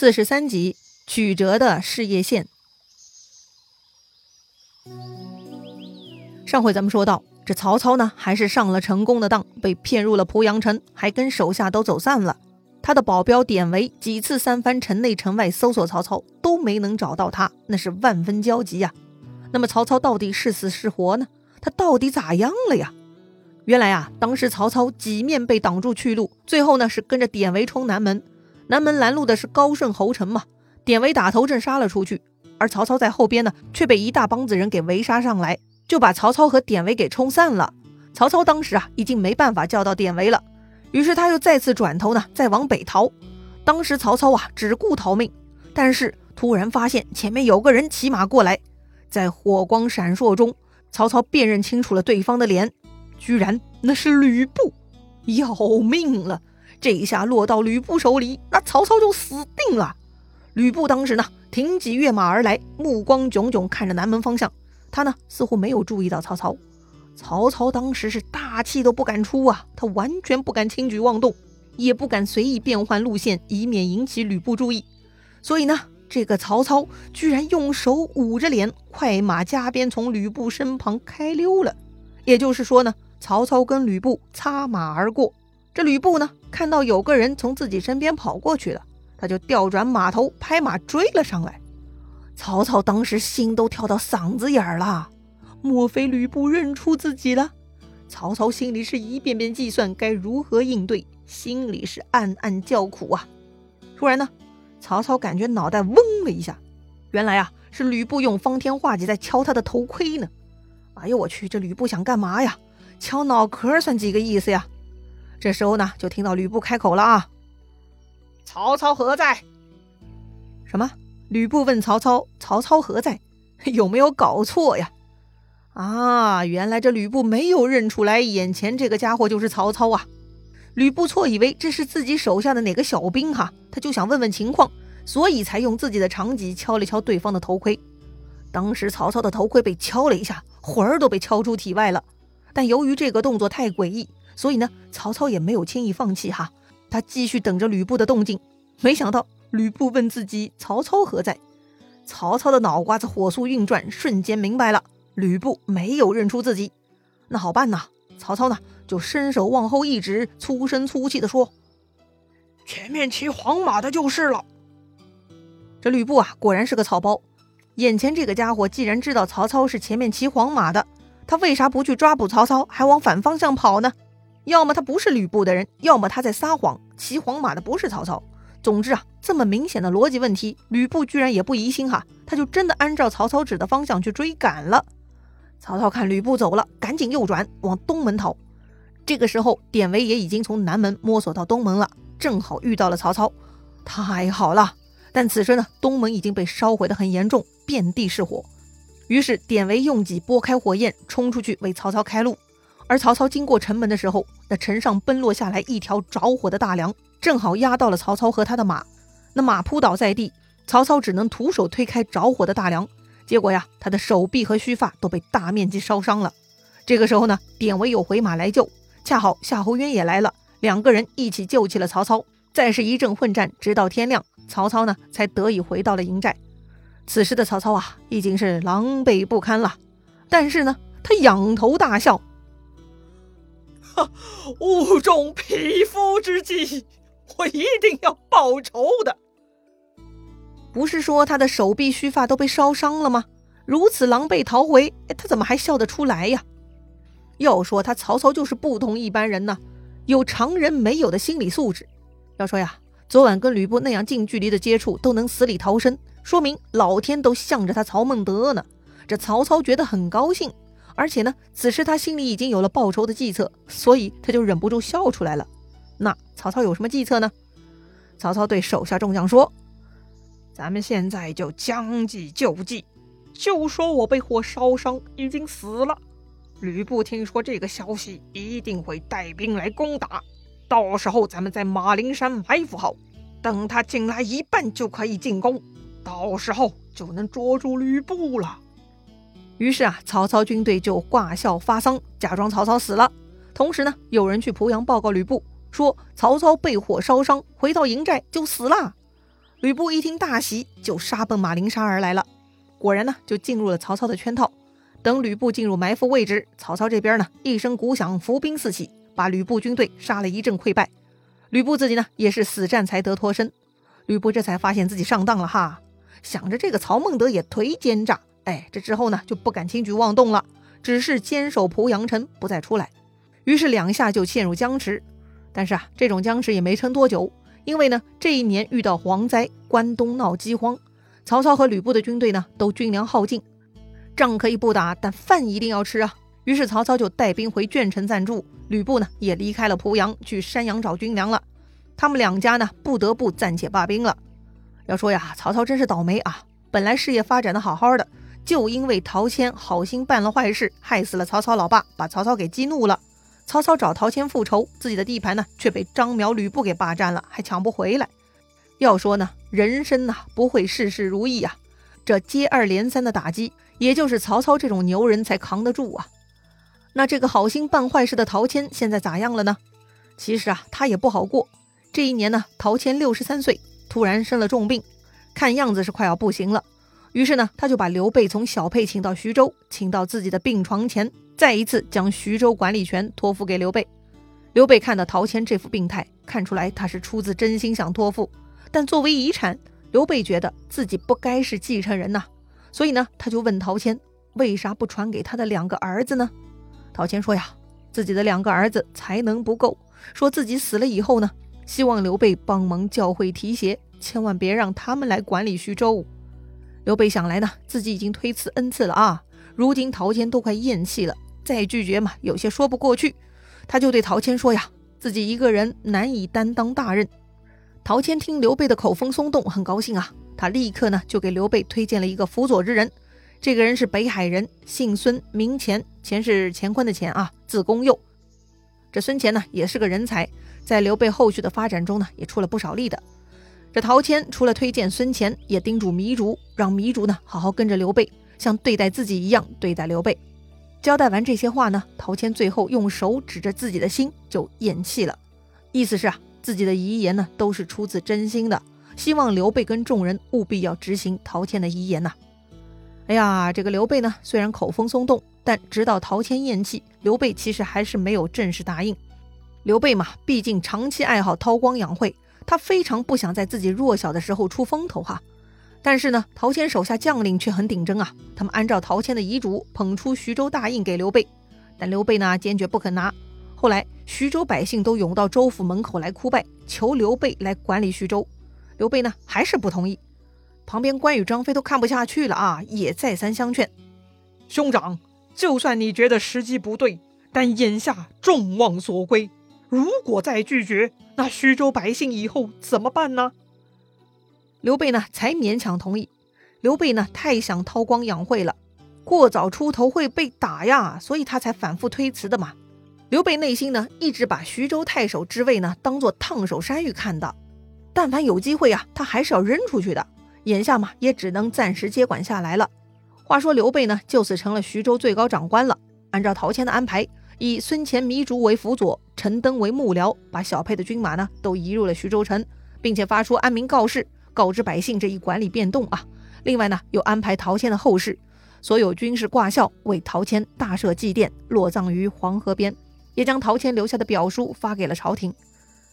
四十三集，曲折的事业线。上回咱们说到，这曹操呢，还是上了成功的当，被骗入了濮阳城，还跟手下都走散了。他的保镖典韦几次三番城内城外搜索曹操，都没能找到他，那是万分焦急呀。那么曹操到底是死是活呢？他到底咋样了呀？原来啊，当时曹操几面被挡住去路，最后呢是跟着典韦冲南门。南门拦路的是高顺侯成嘛？典韦打头阵杀了出去，而曹操在后边呢，却被一大帮子人给围杀上来，就把曹操和典韦给冲散了。曹操当时啊，已经没办法叫到典韦了，于是他又再次转头呢，再往北逃。当时曹操啊，只顾逃命，但是突然发现前面有个人骑马过来，在火光闪烁中，曹操辨认清楚了对方的脸，居然那是吕布，要命了！这一下落到吕布手里，那曹操就死定了。吕布当时呢，挺戟跃马而来，目光炯炯看着南门方向。他呢，似乎没有注意到曹操。曹操当时是大气都不敢出啊，他完全不敢轻举妄动，也不敢随意变换路线，以免引起吕布注意。所以呢，这个曹操居然用手捂着脸，快马加鞭从吕布身旁开溜了。也就是说呢，曹操跟吕布擦马而过。这吕布呢，看到有个人从自己身边跑过去了，他就调转马头，拍马追了上来。曹操当时心都跳到嗓子眼儿了，莫非吕布认出自己了？曹操心里是一遍遍计算该如何应对，心里是暗暗叫苦啊。突然呢，曹操感觉脑袋嗡了一下，原来啊，是吕布用方天画戟在敲他的头盔呢。哎呦我去，这吕布想干嘛呀？敲脑壳算几个意思呀？这时候呢，就听到吕布开口了啊：“曹操何在？”什么？吕布问曹操：“曹操何在？” 有没有搞错呀？啊，原来这吕布没有认出来眼前这个家伙就是曹操啊！吕布错以为这是自己手下的哪个小兵哈，他就想问问情况，所以才用自己的长戟敲了敲对方的头盔。当时曹操的头盔被敲了一下，魂儿都被敲出体外了。但由于这个动作太诡异。所以呢，曹操也没有轻易放弃哈，他继续等着吕布的动静。没想到吕布问自己曹操何在，曹操的脑瓜子火速运转，瞬间明白了吕布没有认出自己。那好办呐，曹操呢就伸手往后一指，粗声粗气地说：“前面骑黄马的就是了。”这吕布啊，果然是个草包。眼前这个家伙既然知道曹操是前面骑黄马的，他为啥不去抓捕曹操，还往反方向跑呢？要么他不是吕布的人，要么他在撒谎。骑黄马的不是曹操。总之啊，这么明显的逻辑问题，吕布居然也不疑心哈，他就真的按照曹操指的方向去追赶了。曹操看吕布走了，赶紧右转往东门逃。这个时候，典韦也已经从南门摸索到东门了，正好遇到了曹操。太好了！但此时呢，东门已经被烧毁的很严重，遍地是火。于是典韦用戟拨开火焰，冲出去为曹操开路。而曹操经过城门的时候，那城上奔落下来一条着火的大梁，正好压到了曹操和他的马。那马扑倒在地，曹操只能徒手推开着火的大梁。结果呀，他的手臂和须发都被大面积烧伤了。这个时候呢，典韦有回马来救，恰好夏侯渊也来了，两个人一起救起了曹操。再是一阵混战，直到天亮，曹操呢才得以回到了营寨。此时的曹操啊，已经是狼狈不堪了。但是呢，他仰头大笑。物中匹夫之计，我一定要报仇的。不是说他的手臂须发都被烧伤了吗？如此狼狈逃回，他怎么还笑得出来呀？要说他曹操就是不同一般人呐，有常人没有的心理素质。要说呀，昨晚跟吕布那样近距离的接触都能死里逃生，说明老天都向着他曹孟德呢。这曹操觉得很高兴。而且呢，此时他心里已经有了报仇的计策，所以他就忍不住笑出来了。那曹操有什么计策呢？曹操对手下众将说：“咱们现在就将计就计，就说我被火烧伤，已经死了。吕布听说这个消息，一定会带兵来攻打。到时候咱们在马陵山埋伏好，等他进来一半就可以进攻，到时候就能捉住吕布了。”于是啊，曹操军队就挂孝发丧，假装曹操死了。同时呢，有人去濮阳报告吕布，说曹操被火烧伤，回到营寨就死了。吕布一听大喜，就杀奔马陵沙而来了。果然呢，就进入了曹操的圈套。等吕布进入埋伏位置，曹操这边呢一声鼓响，伏兵四起，把吕布军队杀了一阵溃败。吕布自己呢也是死战才得脱身。吕布这才发现自己上当了哈，想着这个曹孟德也忒奸诈，哎，这之后呢就不敢轻举妄动了，只是坚守濮阳城，不再出来。于是两下就陷入僵持。但是啊，这种僵持也没撑多久，因为呢这一年遇到蝗灾，关东闹饥荒，曹操和吕布的军队呢都军粮耗尽。仗可以不打，但饭一定要吃啊！于是曹操就带兵回鄄城暂住，吕布呢也离开了濮阳，去山阳找军粮了。他们两家呢不得不暂且罢兵了。要说呀，曹操真是倒霉啊！本来事业发展的好好的，就因为陶谦好心办了坏事，害死了曹操老爸，把曹操给激怒了。曹操找陶谦复仇，自己的地盘呢却被张邈、吕布给霸占了，还抢不回来。要说呢，人生呐不会事事如意啊，这接二连三的打击。也就是曹操这种牛人才扛得住啊！那这个好心办坏事的陶谦现在咋样了呢？其实啊，他也不好过。这一年呢，陶谦六十三岁，突然生了重病，看样子是快要不行了。于是呢，他就把刘备从小沛请到徐州，请到自己的病床前，再一次将徐州管理权托付给刘备。刘备看到陶谦这副病态，看出来他是出自真心想托付，但作为遗产，刘备觉得自己不该是继承人呐。所以呢，他就问陶谦，为啥不传给他的两个儿子呢？陶谦说呀，自己的两个儿子才能不够，说自己死了以后呢，希望刘备帮忙教诲提携，千万别让他们来管理徐州。刘备想来呢，自己已经推辞 n 次了啊，如今陶谦都快咽气了，再拒绝嘛，有些说不过去。他就对陶谦说呀，自己一个人难以担当大任。陶谦听刘备的口风松动，很高兴啊。他立刻呢就给刘备推荐了一个辅佐之人，这个人是北海人，姓孙，名乾，乾是乾坤的乾啊，字公佑。这孙乾呢也是个人才，在刘备后续的发展中呢也出了不少力的。这陶谦除了推荐孙乾，也叮嘱糜竺，让糜竺呢好好跟着刘备，像对待自己一样对待刘备。交代完这些话呢，陶谦最后用手指着自己的心就咽气了，意思是啊自己的遗言呢都是出自真心的。希望刘备跟众人务必要执行陶谦的遗言呐！哎呀，这个刘备呢，虽然口风松动，但直到陶谦咽气，刘备其实还是没有正式答应。刘备嘛，毕竟长期爱好韬光养晦，他非常不想在自己弱小的时候出风头哈。但是呢，陶谦手下将领却很顶真啊，他们按照陶谦的遗嘱捧出徐州大印给刘备，但刘备呢坚决不肯拿。后来，徐州百姓都涌到州府门口来哭拜，求刘备来管理徐州。刘备呢，还是不同意。旁边关羽、张飞都看不下去了啊，也再三相劝：“兄长，就算你觉得时机不对，但眼下众望所归，如果再拒绝，那徐州百姓以后怎么办呢？”刘备呢，才勉强同意。刘备呢，太想韬光养晦了，过早出头会被打呀，所以他才反复推辞的嘛。刘备内心呢，一直把徐州太守之位呢，当做烫手山芋看的。但凡有机会啊，他还是要扔出去的。眼下嘛，也只能暂时接管下来了。话说刘备呢，就此成了徐州最高长官了。按照陶谦的安排，以孙乾、糜竺为辅佐，陈登为幕僚，把小沛的军马呢都移入了徐州城，并且发出安民告示，告知百姓这一管理变动啊。另外呢，又安排陶谦的后事，所有军事挂孝，为陶谦大设祭奠，落葬于黄河边，也将陶谦留下的表书发给了朝廷。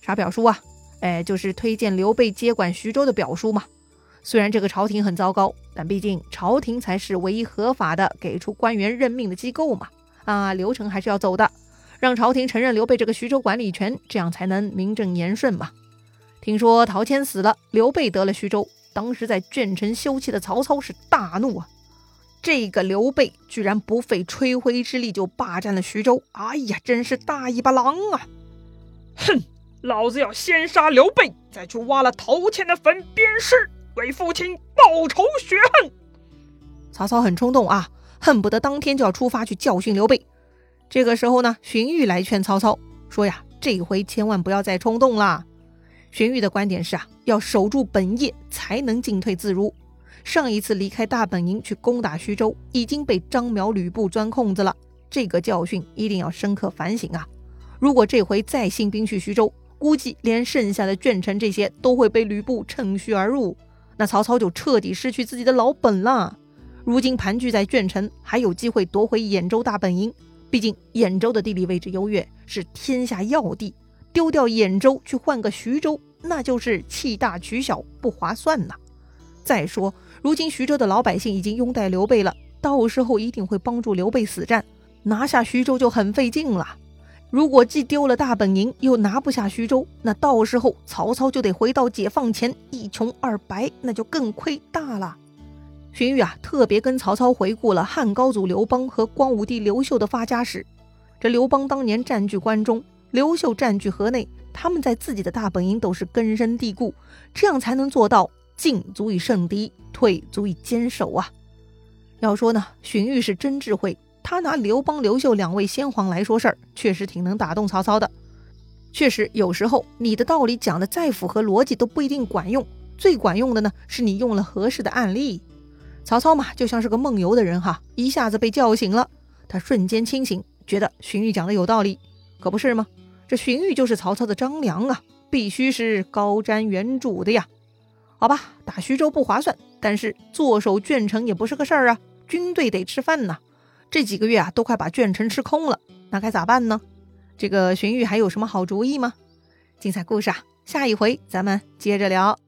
啥表书啊？哎，就是推荐刘备接管徐州的表书嘛。虽然这个朝廷很糟糕，但毕竟朝廷才是唯一合法的给出官员任命的机构嘛。啊，流程还是要走的，让朝廷承认刘备这个徐州管理权，这样才能名正言顺嘛。听说陶谦死了，刘备得了徐州，当时在鄄城休憩的曹操是大怒啊！这个刘备居然不费吹灰之力就霸占了徐州，哎呀，真是大尾巴狼啊！哼！老子要先杀刘备，再去挖了陶谦的坟鞭尸，为父亲报仇雪恨。曹操很冲动啊，恨不得当天就要出发去教训刘备。这个时候呢，荀彧来劝曹操说呀：“这回千万不要再冲动了。”荀彧的观点是啊，要守住本业，才能进退自如。上一次离开大本营去攻打徐州，已经被张邈、吕布钻空子了，这个教训一定要深刻反省啊！如果这回再兴兵去徐州，估计连剩下的卷城这些都会被吕布趁虚而入，那曹操就彻底失去自己的老本了。如今盘踞在卷城，还有机会夺回兖州大本营。毕竟兖州的地理位置优越，是天下要地。丢掉兖州去换个徐州，那就是弃大取小，不划算呐。再说，如今徐州的老百姓已经拥戴刘备了，到时候一定会帮助刘备死战，拿下徐州就很费劲了。如果既丢了大本营，又拿不下徐州，那到时候曹操就得回到解放前一穷二白，那就更亏大了。荀彧啊，特别跟曹操回顾了汉高祖刘邦和光武帝刘秀的发家史。这刘邦当年占据关中，刘秀占据河内，他们在自己的大本营都是根深蒂固，这样才能做到进足以胜敌，退足以坚守啊。要说呢，荀彧是真智慧，他拿刘邦、刘秀两位先皇来说事儿，确实挺能打动曹操的。确实，有时候你的道理讲的再符合逻辑，都不一定管用。最管用的呢，是你用了合适的案例。曹操嘛，就像是个梦游的人哈，一下子被叫醒了。他瞬间清醒，觉得荀彧讲的有道理，可不是吗？这荀彧就是曹操的张良啊，必须是高瞻远瞩的呀。好吧，打徐州不划算，但是坐守鄄城也不是个事儿啊。军队得吃饭呐，这几个月啊，都快把鄄城吃空了，那该咋办呢？这个荀彧还有什么好主意吗？精彩故事啊，下一回咱们接着聊。